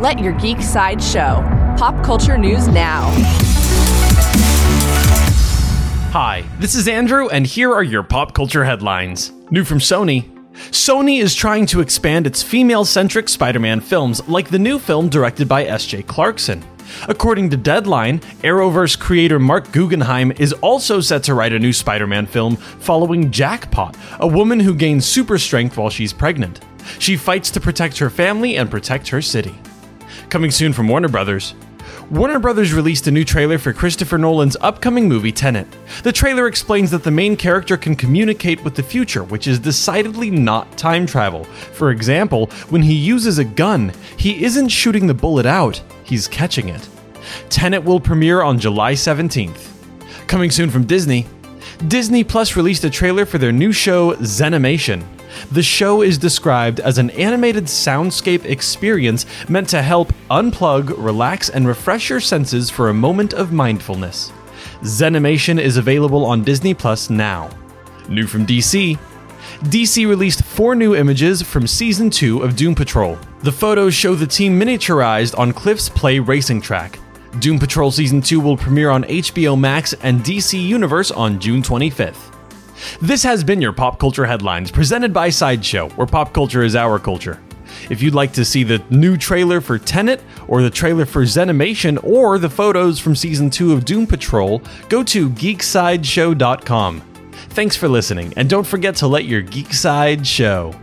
Let your geek side show. Pop culture news now. Hi, this is Andrew, and here are your pop culture headlines. New from Sony. Sony is trying to expand its female centric Spider Man films, like the new film directed by S.J. Clarkson. According to Deadline, Arrowverse creator Marc Guggenheim is also set to write a new Spider Man film following Jackpot, a woman who gains super strength while she's pregnant. She fights to protect her family and protect her city. Coming soon from Warner Brothers. Warner Brothers released a new trailer for Christopher Nolan's upcoming movie Tenet. The trailer explains that the main character can communicate with the future, which is decidedly not time travel. For example, when he uses a gun, he isn't shooting the bullet out, he's catching it. Tenet will premiere on July 17th. Coming soon from Disney, Disney Plus released a trailer for their new show Zenimation. The show is described as an animated soundscape experience meant to help unplug, relax, and refresh your senses for a moment of mindfulness. Zenimation is available on Disney Plus now. New from DC, DC released four new images from Season 2 of Doom Patrol. The photos show the team miniaturized on Cliff's Play racing track. Doom Patrol Season 2 will premiere on HBO Max and DC Universe on June 25th. This has been your Pop Culture Headlines, presented by Sideshow, where pop culture is our culture. If you'd like to see the new trailer for Tenet, or the trailer for Zenimation, or the photos from Season 2 of Doom Patrol, go to geeksideshow.com. Thanks for listening, and don't forget to let your geek side show.